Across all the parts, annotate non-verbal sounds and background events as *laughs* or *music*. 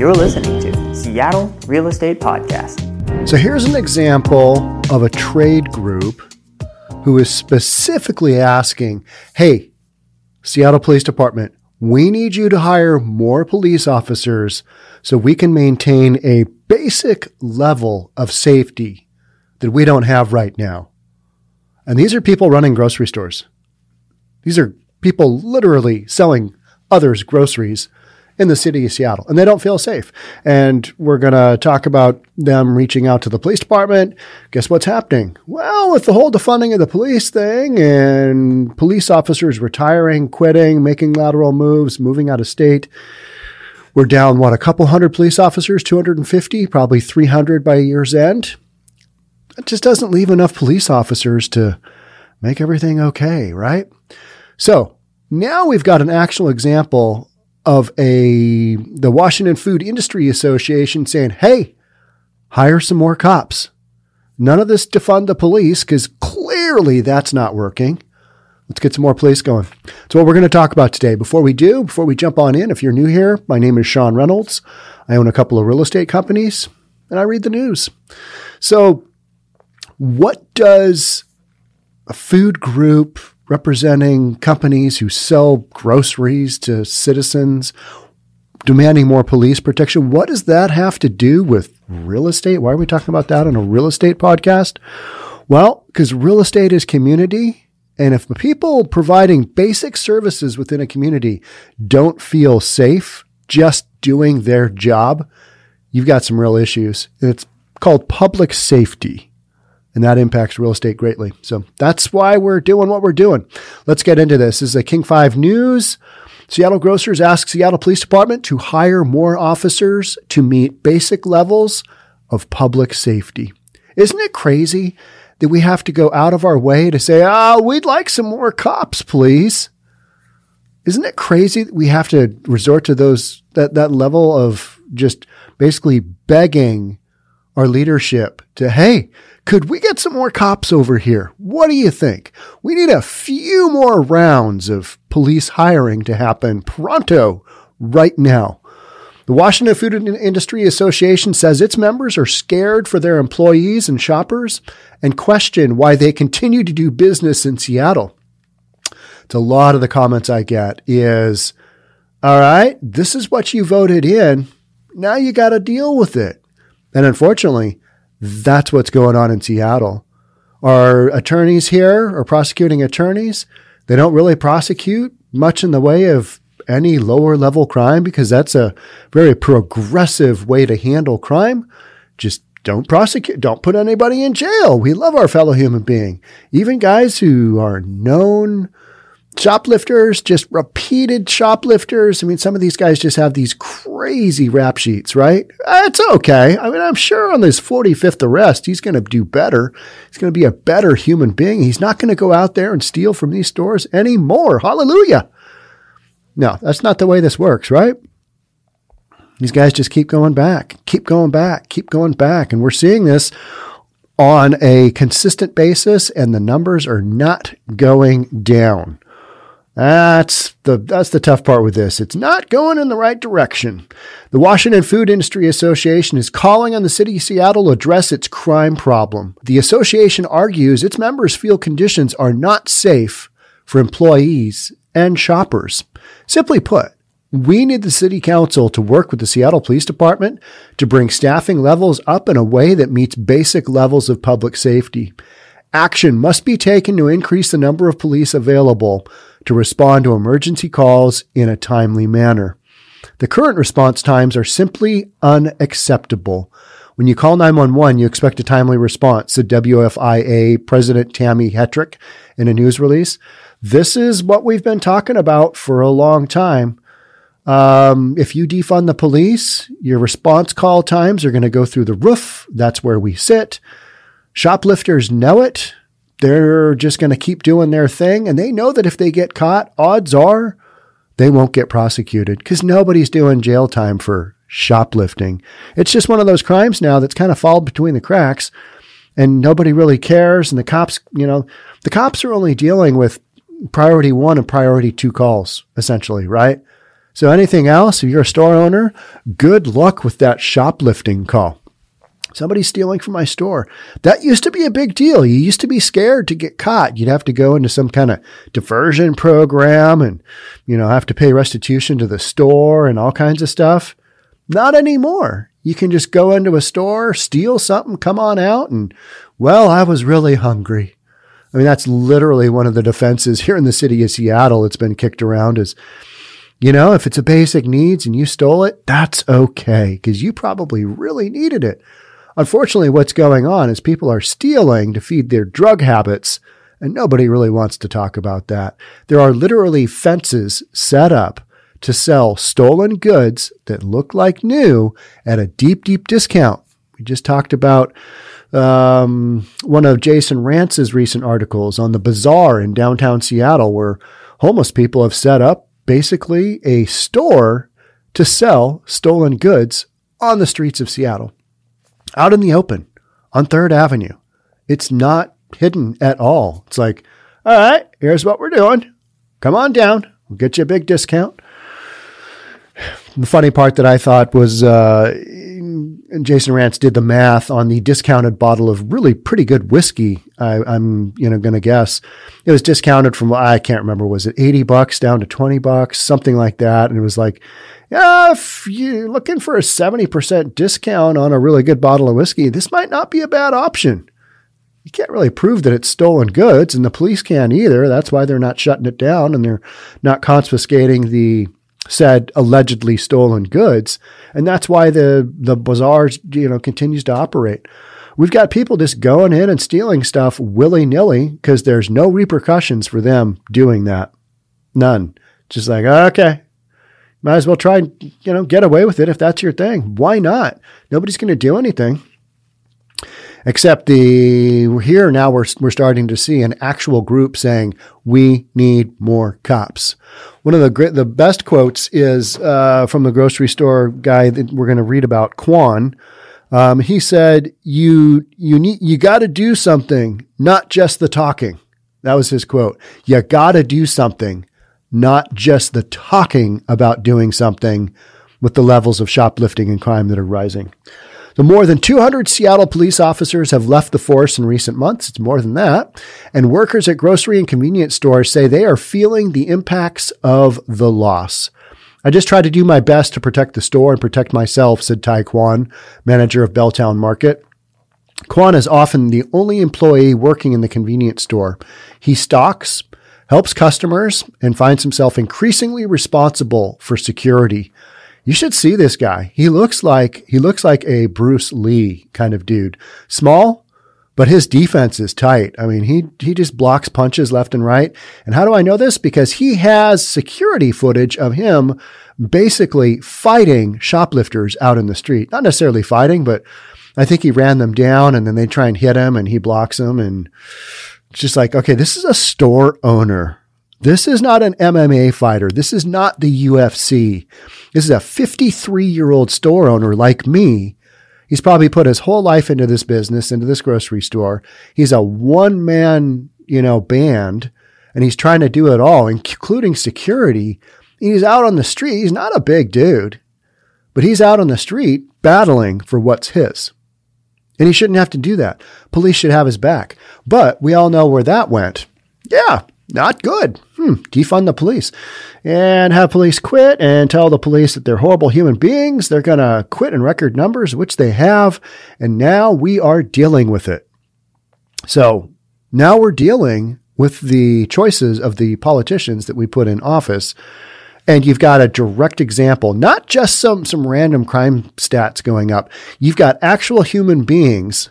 You're listening to Seattle Real Estate Podcast. So here's an example of a trade group who is specifically asking, hey, Seattle Police Department, we need you to hire more police officers so we can maintain a basic level of safety that we don't have right now. And these are people running grocery stores. These are people literally selling others groceries in the city of Seattle, and they don't feel safe. And we're going to talk about them reaching out to the police department. Guess what's happening? Well, with the whole defunding of the police thing and police officers retiring, quitting, making lateral moves, moving out of state, we're down, what, a couple hundred police officers, 250, probably 300 by year's end. It just doesn't leave enough police officers to make everything okay, right? So now we've got an actual example of a the Washington Food Industry Association saying, "Hey, hire some more cops." None of this defund the police because clearly that's not working. Let's get some more police going. That's what we're going to talk about today. Before we do, before we jump on in, if you're new here, my name is Sean Reynolds. I own a couple of real estate companies and I read the news. So, what does a food group representing companies who sell groceries to citizens, demanding more police protection. What does that have to do with real estate? Why are we talking about that on a real estate podcast? Well, because real estate is community. And if people providing basic services within a community don't feel safe just doing their job, you've got some real issues. And It's called public safety and that impacts real estate greatly. So that's why we're doing what we're doing. Let's get into this. This is a King 5 News. Seattle Grocers ask Seattle Police Department to hire more officers to meet basic levels of public safety. Isn't it crazy that we have to go out of our way to say, ah, oh, we'd like some more cops, please? Isn't it crazy that we have to resort to those that, that level of just basically begging our leadership to, hey, could we get some more cops over here? What do you think? We need a few more rounds of police hiring to happen pronto right now. The Washington Food Industry Association says its members are scared for their employees and shoppers and question why they continue to do business in Seattle. It's a lot of the comments I get is, all right, this is what you voted in. Now you got to deal with it. And unfortunately, that's what's going on in Seattle. Our attorneys here, or prosecuting attorneys, they don't really prosecute much in the way of any lower level crime because that's a very progressive way to handle crime. Just don't prosecute, don't put anybody in jail. We love our fellow human being. Even guys who are known shoplifters, just repeated shoplifters. I mean, some of these guys just have these crazy rap sheets, right? It's okay. I mean, I'm sure on this 45th arrest, he's going to do better. He's going to be a better human being. He's not going to go out there and steal from these stores anymore. Hallelujah. No, that's not the way this works, right? These guys just keep going back, keep going back, keep going back. And we're seeing this on a consistent basis, and the numbers are not going down. That's the that's the tough part with this. It's not going in the right direction. The Washington Food Industry Association is calling on the city of Seattle to address its crime problem. The association argues its members feel conditions are not safe for employees and shoppers. Simply put, we need the city council to work with the Seattle Police Department to bring staffing levels up in a way that meets basic levels of public safety. Action must be taken to increase the number of police available to respond to emergency calls in a timely manner. The current response times are simply unacceptable. When you call 911, you expect a timely response, said WFIA President Tammie Hetrick in a news release. This is what we've been talking about for a long time. Um, if you defund the police, your response call times are going to go through the roof. That's where we sit. Shoplifters know it they're just going to keep doing their thing. And they know that if they get caught, odds are they won't get prosecuted because nobody's doing jail time for shoplifting. It's just one of those crimes now that's kind of fallen between the cracks and nobody really cares. And the cops, you know, the cops are only dealing with priority one and priority two calls, essentially, right? So, anything else, if you're a store owner, good luck with that shoplifting call. Somebody's stealing from my store. That used to be a big deal. You used to be scared to get caught. You'd have to go into some kind of diversion program and, you know, have to pay restitution to the store and all kinds of stuff. Not anymore. You can just go into a store, steal something, come on out, and, well, I was really hungry. I mean, that's literally one of the defenses here in the city of Seattle. It's been kicked around as, you know, if it's a basic needs and you stole it, that's okay because you probably really needed it. Unfortunately, what's going on is people are stealing to feed their drug habits, and nobody really wants to talk about that. There are literally fences set up to sell stolen goods that look like new at a deep, deep discount. We just talked about um, one of Jason Rantz's recent articles on the bazaar in downtown Seattle, where homeless people have set up basically a store to sell stolen goods on the streets of Seattle, out in the open on Third Avenue. It's not hidden at all. It's like, all right, here's what we're doing. Come on down. We'll get you a big discount. The funny part that I thought was uh, Jason Rantz did the math on the discounted bottle of really pretty good whiskey. I, am you know going to guess it was discounted from I can't remember was it 80 bucks down to 20 bucks something like that, and it was like, yeah, if you're looking for a 70 percent discount on a really good bottle of whiskey, this might not be a bad option. You can't really prove that it's stolen goods, and the police can't either. That's why they're not shutting it down and they're not confiscating the said allegedly stolen goods. And that's why the, the bazaars, you know, continues to operate. We've got people just going in and stealing stuff willy nilly because there's no repercussions for them doing that. None. Just like, okay, might as well try and, you know, get away with it if that's your thing. Why not? Nobody's going to do anything. Except the here now we're we're starting to see an actual group saying we need more cops. One of the great, the best quotes is uh, from the grocery store guy that we're going to read about, Kwon. Um, he said, "You you need you got to do something, not just the talking." That was his quote. You got to do something, not just the talking about doing something with the levels of shoplifting and crime that are rising. So more than 200 Seattle police officers have left the force in recent months. It's more than that. And workers at grocery and convenience stores say they are feeling the impacts of the loss. I just try to do my best to protect the store and protect myself, said Ty Kwon, manager of Belltown Market. Kwan is often the only employee working in the convenience store. He stocks, helps customers, and finds himself increasingly responsible for security. You should see this guy. He looks like he looks like a Bruce Lee kind of dude. Small, but his defense is tight. I mean, he he just blocks punches left and right. And how do I know this? Because he has security footage of him basically fighting shoplifters out in the street. Not necessarily fighting, but I think he ran them down and then they try and hit him and he blocks them and it's just like, okay, this is a store owner this is not an MMA fighter. This is not the UFC. This is a 53 year old store owner like me. He's probably put his whole life into this business, into this grocery store. He's a one man, you know, band and he's trying to do it all, including security. He's out on the street. He's not a big dude, but he's out on the street battling for what's his. And he shouldn't have to do that. Police should have his back. But we all know where that went. Yeah, not good. Hmm, defund the police and have police quit and tell the police that they're horrible human beings. They're going to quit in record numbers, which they have. And now we are dealing with it. So now we're dealing with the choices of the politicians that we put in office. And you've got a direct example, not just some, some random crime stats going up. You've got actual human beings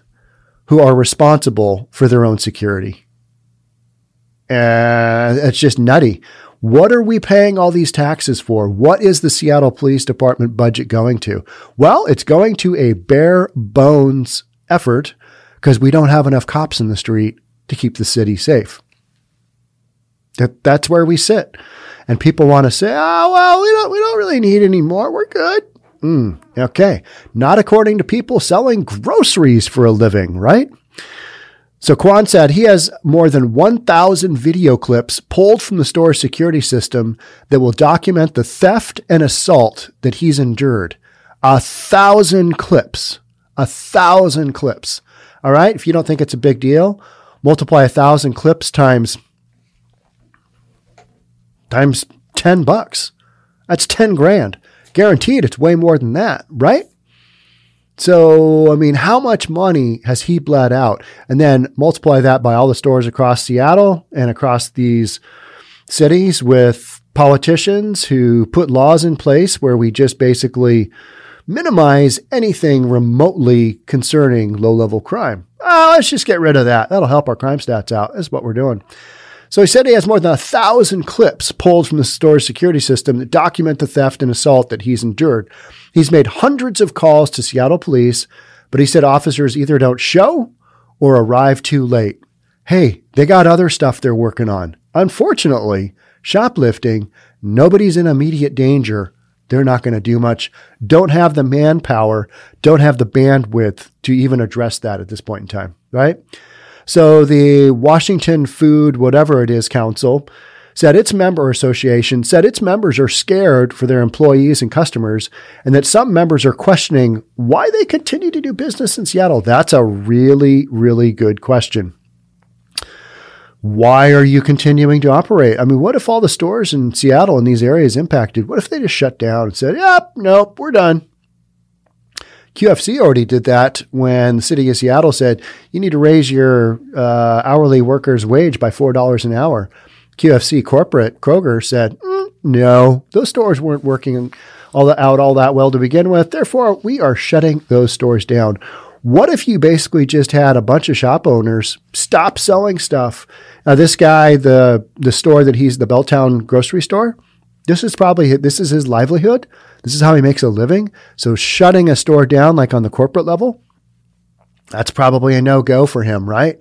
who are responsible for their own security. And it's just nutty. What are we paying all these taxes for? What is the Seattle Police Department budget going to? Well, it's going to a bare bones effort because we don't have enough cops in the street to keep the city safe. That, that's where we sit. And people want to say, oh, well, we don't, we don't really need any more. We're good. Mm, okay. Not according to people selling groceries for a living, right? So Kwon said he has more than 1,000 video clips pulled from the store's security system that will document the theft and assault that he's endured. A thousand clips. A thousand clips. All right. If you don't think it's a big deal, multiply a thousand clips times times 10 bucks. That's 10 grand. Guaranteed it's way more than that, right? So, I mean, how much money has he bled out? And then multiply that by all the stores across Seattle and across these cities with politicians who put laws in place where we just basically minimize anything remotely concerning low level crime. Oh, let's just get rid of that. That'll help our crime stats out. That's what we're doing. So he said he has more than a thousand clips pulled from the store's security system that document the theft and assault that he's endured. He's made hundreds of calls to Seattle police, but he said officers either don't show or arrive too late. Hey, they got other stuff they're working on. Unfortunately, shoplifting, nobody's in immediate danger. They're not going to do much. Don't have the manpower, don't have the bandwidth to even address that at this point in time, right? So the Washington Food, whatever it is, Council said its member association said its members are scared for their employees and customers, and that some members are questioning why they continue to do business in Seattle. That's a really, really good question. Why are you continuing to operate? I mean, what if all the stores in Seattle in these areas impacted? What if they just shut down and said, yep, nope, we're done? QFC already did that when the city of Seattle said you need to raise your uh, hourly workers' wage by four dollars an hour. QFC corporate Kroger said mm, no, those stores weren't working all out all that well to begin with. Therefore, we are shutting those stores down. What if you basically just had a bunch of shop owners stop selling stuff? Now, this guy, the the store that he's the Belltown grocery store, this is probably this is his livelihood. This is how he makes a living. So shutting a store down, like on the corporate level, that's probably a no go for him, right?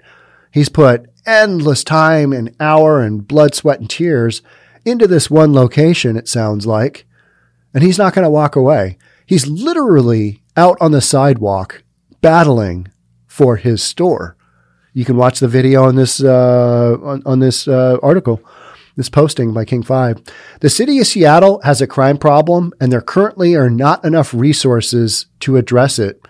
He's put endless time and hour and blood, sweat, and tears into this one location, it sounds like. And he's not going to walk away. He's literally out on the sidewalk battling for his store. You can watch the video on this uh, on, on, this uh, article this posting by King 5. The city of Seattle has a crime problem and there currently are not enough resources to address it.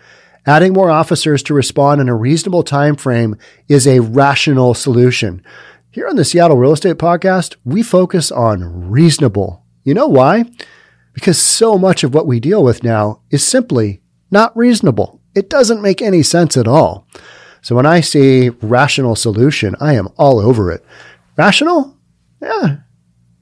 Adding more officers to respond in a reasonable time frame is a rational solution. Here on the Seattle Real Estate Podcast, we focus on reasonable. You know why? Because so much of what we deal with now is simply not reasonable. It doesn't make any sense at all. So when I see rational solution, I am all over it. Rational? Yeah,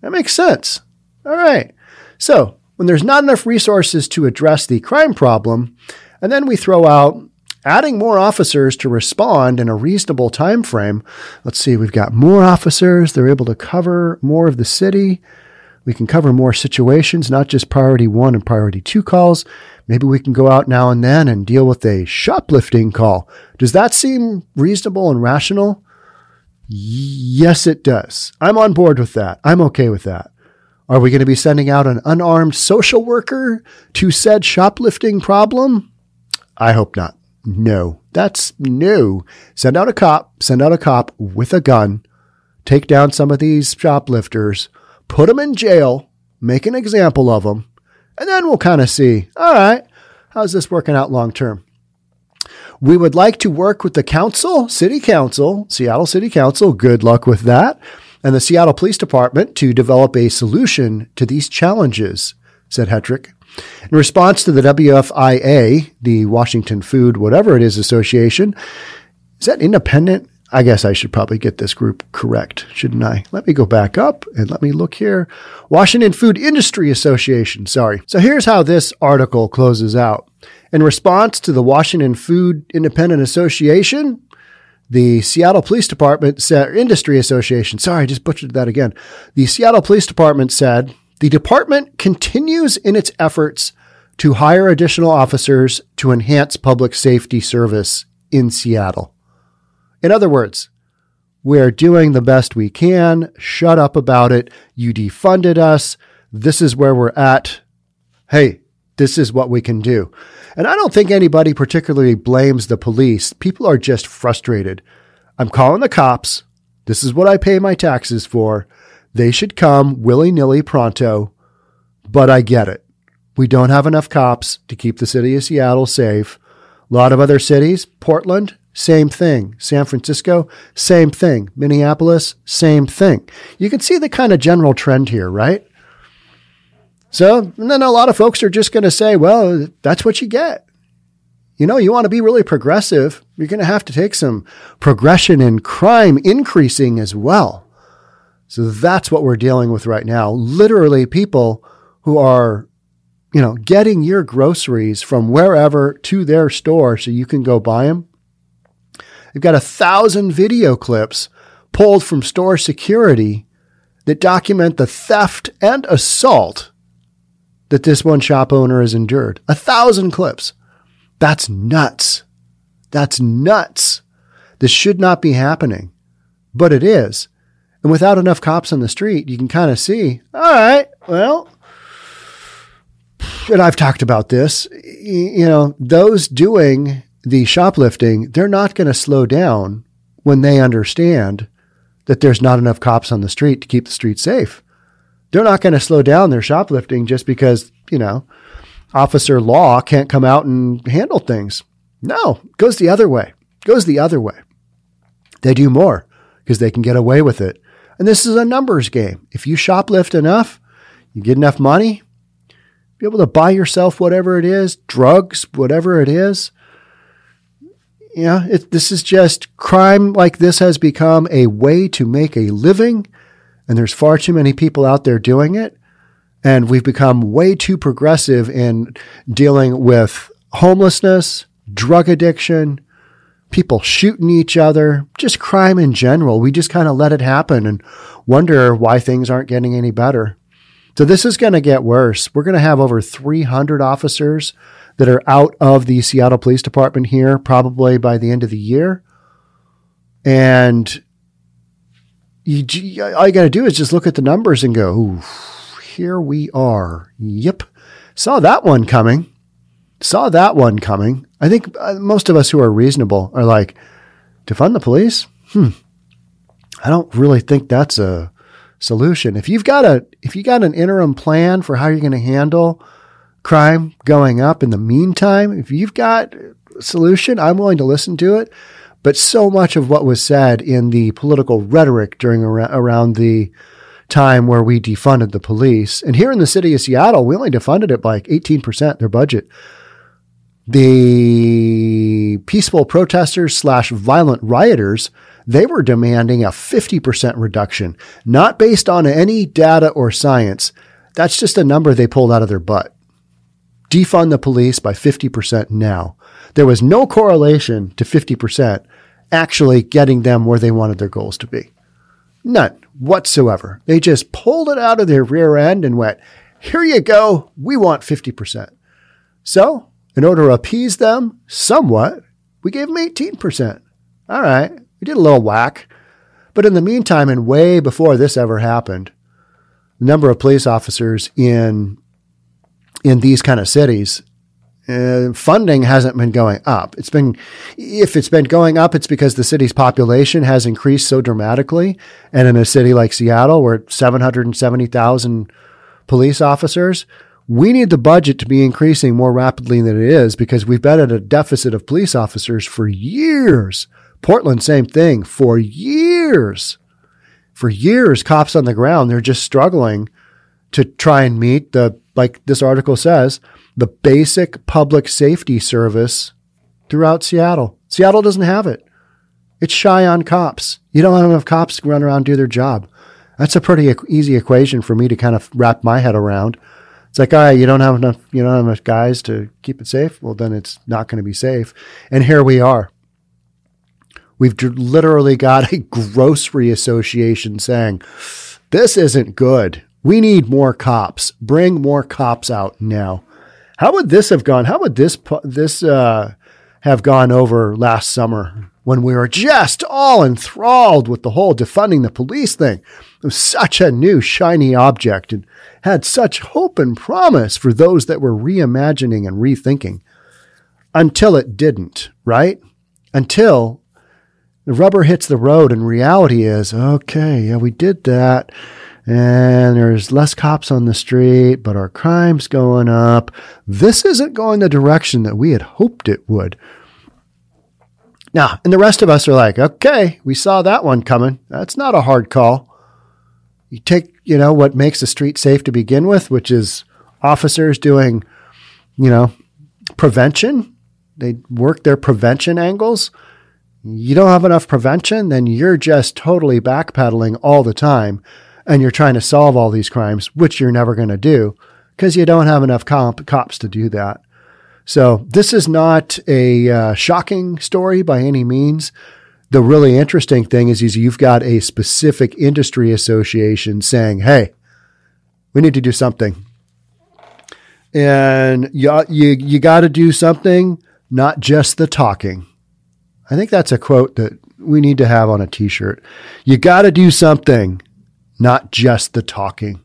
that makes sense. All right. So when there's not enough resources to address the crime problem, and then we throw out adding more officers to respond in a reasonable time frame. Let's see, we've got more officers, they're able to cover more of the city. We can cover more situations, not just priority one and priority two calls. Maybe we can go out now and then and deal with a shoplifting call. Does that seem reasonable and rational? Yes, it does. I'm on board with that. I'm okay with that. Are we going to be sending out an unarmed social worker to said shoplifting problem? I hope not. No, that's no. Send out a cop, send out a cop with a gun, take down some of these shoplifters, put them in jail, make an example of them, and then we'll kind of see, all right, how's this working out long term? We would like to work with the council, city council, Seattle City Council. Good luck with that. And the Seattle Police Department to develop a solution to these challenges, said Hetrick. In response to the WFIA, the Washington Food, whatever it is, Association, is that independent? I guess I should probably get this group correct, shouldn't I? Let me go back up and let me look here. Washington Food Industry Association, sorry. So here's how this article closes out. In response to the Washington Food Independent Association, the Seattle Police Department said, Industry Association, sorry, I just butchered that again. The Seattle Police Department said the department continues in its efforts to hire additional officers to enhance public safety service in Seattle. In other words, we're doing the best we can. Shut up about it. You defunded us. This is where we're at. Hey, this is what we can do. And I don't think anybody particularly blames the police. People are just frustrated. I'm calling the cops. This is what I pay my taxes for. They should come willy nilly pronto, but I get it. We don't have enough cops to keep the city of Seattle safe. A lot of other cities, Portland, same thing. San Francisco, same thing. Minneapolis, same thing. You can see the kind of general trend here, right? So, and then a lot of folks are just going to say, well, that's what you get. You know, you want to be really progressive, you're going to have to take some progression in crime increasing as well. So that's what we're dealing with right now. Literally, people who are, you know, getting your groceries from wherever to their store so you can go buy them. They've got a thousand video clips pulled from store security that document the theft and assault that this one shop owner has endured. A thousand clips. That's nuts. That's nuts. This should not be happening, but it is. And without enough cops on the street, you can kind of see, all right, well, and I've talked about this, you know, those doing the shoplifting, they're not going to slow down when they understand that there's not enough cops on the street to keep the street safe. They're not going to slow down their shoplifting just because, you know, officer law can't come out and handle things. No, it goes the other way. Goes the other way. They do more because they can get away with it. And this is a numbers game. If you shoplift enough, you get enough money, be able to buy yourself whatever it is, drugs, whatever it is. You know, it, this is just crime like this has become a way to make a living, and there's far too many people out there doing it. And we've become way too progressive in dealing with homelessness, drug addiction, people shooting each other, just crime in general. We just kind of let it happen and wonder why things aren't getting any better. So this is going to get worse. We're going to have over 300 officers that are out of the Seattle Police Department here probably by the end of the year. And you, all you got to do is just look at the numbers and go, here we are. Yep. Saw that one coming. Saw that one coming. I think uh, most of us who are reasonable are like, defund the police? Hmm. I don't really think that's a solution. If you've got a if you got an interim plan for how you're going to handle crime going up in the meantime, if you've got a solution, I'm willing to listen to it. But so much of what was said in the political rhetoric during around the time where we defunded the police. And here in the city of Seattle, we only defunded it by like 18% their budget. The peaceful protesters slash violent rioters, they were demanding a 50% reduction, not based on any data or science. That's just a number they pulled out of their butt. Defund the police by 50% now. There was no correlation to 50% actually getting them where they wanted their goals to be. None whatsoever. They just pulled it out of their rear end and went, here you go. We want 50%. So, in order to appease them somewhat, we gave them 18%. All right. We did a little whack. But in the meantime, and way before this ever happened, the number of police officers in in these kind of cities uh, funding hasn't been going up. It's been, if it's been going up, it's because the city's population has increased so dramatically. And in a city like Seattle, where 770,000 police officers, we need the budget to be increasing more rapidly than it is because we've been at a deficit of police officers for years. Portland, same thing, for years. For years, cops on the ground, they're just struggling to try and meet the, like this article says, the basic public safety service throughout Seattle. Seattle doesn't have it. It's shy on cops. You don't have enough cops to run around do their job. That's a pretty easy equation for me to kind of wrap my head around. It's like, all right, you don't have enough, you don't have enough guys to keep it safe. Well, then it's not going to be safe. And here we are. We've literally got a *laughs* grocery association saying, this isn't good. We need more cops. Bring more cops out now. How would this have gone? How would this this uh, have gone over last summer when we were just all enthralled with the whole defunding the police thing? It was such a new shiny object and had such hope and promise for those that were reimagining and rethinking. Until it didn't, right? Until The rubber hits the road, and reality is okay, yeah, we did that. And there's less cops on the street, but our crime's going up. This isn't going the direction that we had hoped it would. Now, and the rest of us are like, okay, we saw that one coming. That's not a hard call. You take, you know, what makes the street safe to begin with, which is officers doing, you know, prevention. They work their prevention angles. You don't have enough prevention, then you're just totally backpedaling all the time and you're trying to solve all these crimes, which you're never going to do because you don't have enough comp- cops to do that. So this is not a uh, shocking story by any means. The really interesting thing is, is you've got a specific industry association saying, "Hey, we need to do something," and you you you got to do something, not just the talking. I think that's a quote that we need to have on a T-shirt. You got to do something, not just the talking.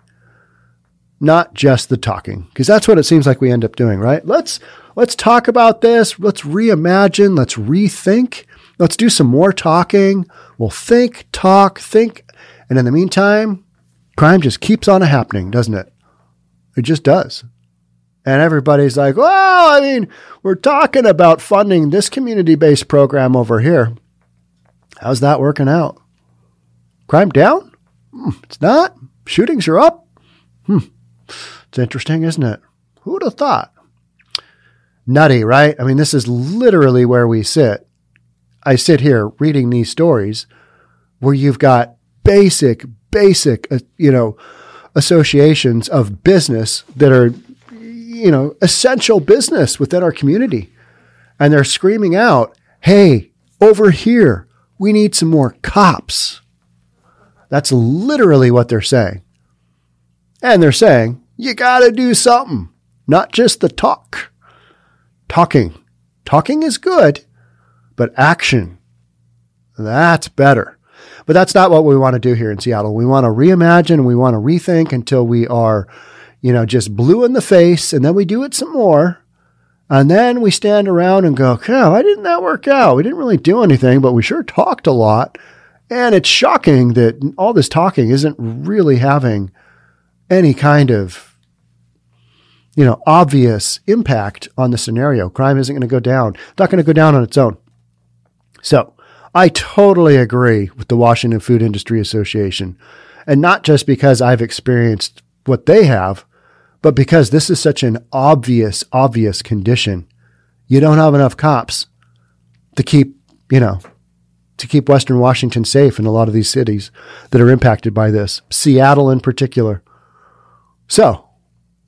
Not just the talking, because that's what it seems like we end up doing, right? Let's let's talk about this. Let's reimagine. Let's rethink. Let's do some more talking. We'll think, talk, think, and in the meantime, crime just keeps on happening, doesn't it? It just does. And everybody's like, well, I mean, we're talking about funding this community based program over here. How's that working out? Crime down? Hmm, it's not. Shootings are up. Hmm. It's interesting, isn't it? Who would have thought? Nutty, right? I mean, this is literally where we sit. I sit here reading these stories where you've got basic, basic, uh, you know, associations of business that are, you know, essential business within our community. And they're screaming out, hey, over here, we need some more cops. That's literally what they're saying. And they're saying, you got to do something, not just the talk. Talking. Talking is good, but action, that's better. But that's not what we want to do here in Seattle. We want to reimagine, we want to rethink until we are, you know, just blue in the face, and then we do it some more. And then we stand around and go, "Yeah, why didn't that work out? We didn't really do anything, but we sure talked a lot. And it's shocking that all this talking isn't really having any kind of you know, obvious impact on the scenario. Crime isn't going to go down. It's not going to go down on its own. So I totally agree with the Washington Food Industry Association. And not just because I've experienced what they have, but because this is such an obvious, obvious condition. You don't have enough cops to keep, you know, to keep Western Washington safe in a lot of these cities that are impacted by this, Seattle in particular. So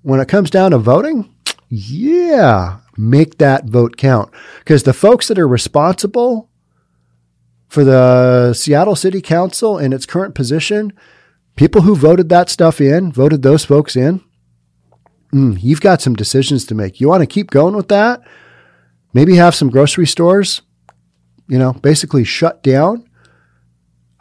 when it comes down to voting, yeah, make that vote count. Because the folks that are responsible for the Seattle City Council in its current position, people who voted that stuff in, voted those folks in, mm, you've got some decisions to make. You want to keep going with that? Maybe have some grocery stores, you know, basically shut down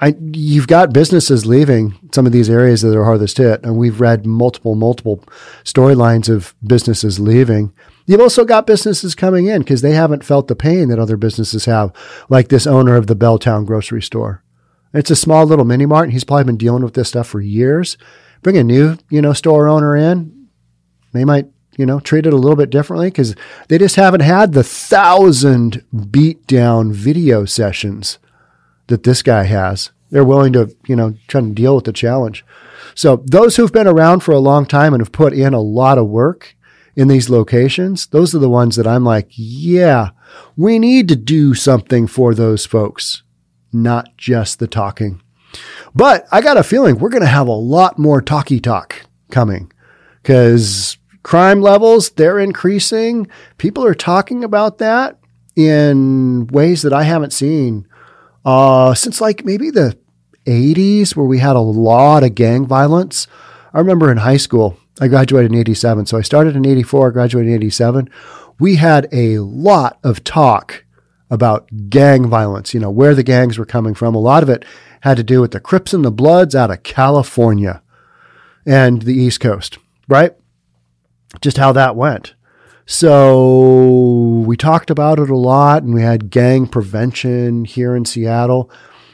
I, you've got businesses leaving some of these areas that are hardest hit, and we've read multiple, multiple storylines of businesses leaving. You've also got businesses coming in because they haven't felt the pain that other businesses have, like this owner of the Belltown grocery store. It's a small little mini mart, and he's probably been dealing with this stuff for years. Bring a new, you know, store owner in, they might, you know, treated a little bit differently because they just haven't had the thousand beat down video sessions that this guy has. They're willing to, you know, try to deal with the challenge. So those who've been around for a long time and have put in a lot of work in these locations, those are the ones that I'm like, yeah, we need to do something for those folks, not just the talking. But I got a feeling we're going to have a lot more talky talk coming because crime levels, they're increasing. People are talking about that in ways that I haven't seen uh, since like maybe the 80s where we had a lot of gang violence. I remember in high school, I graduated in 87. So I started in 84, graduated in 87. We had a lot of talk about gang violence, you know, where the gangs were coming from. A lot of it had to do with the Crips and the Bloods out of California and the East Coast, right? Just how that went. So we talked about it a lot and we had gang prevention here in Seattle.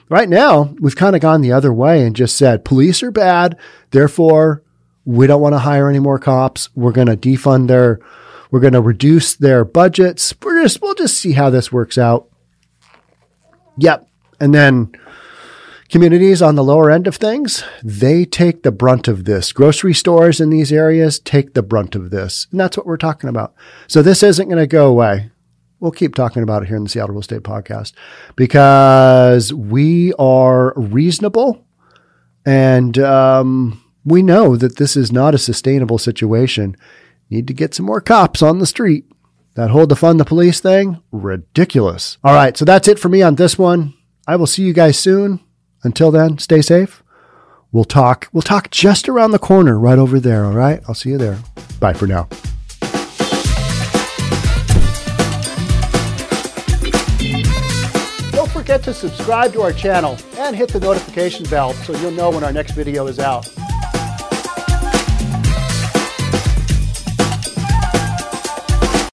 Right now, we've kind of gone the other way and just said police are bad. Therefore, we don't want to hire any more cops. We're going to defund their, we're going to reduce their budgets. We're just, we'll just see how this works out. Yep. And then communities on the lower end of things, they take the brunt of this. Grocery stores in these areas take the brunt of this. And that's what we're talking about. So this isn't going to go away. We'll keep talking about it here in the Seattle Real Estate Podcast because we are reasonable and um, we know that this is not a sustainable situation. Need to get some more cops on the street. That whole defund the police thing, ridiculous. All right, so that's it for me on this one. I will see you guys soon. Until then, stay safe. We'll talk. We'll talk just around the corner, right over there. All right. I'll see you there. Bye for now. Don't forget to subscribe to our channel and hit the notification bell so you'll know when our next video is out.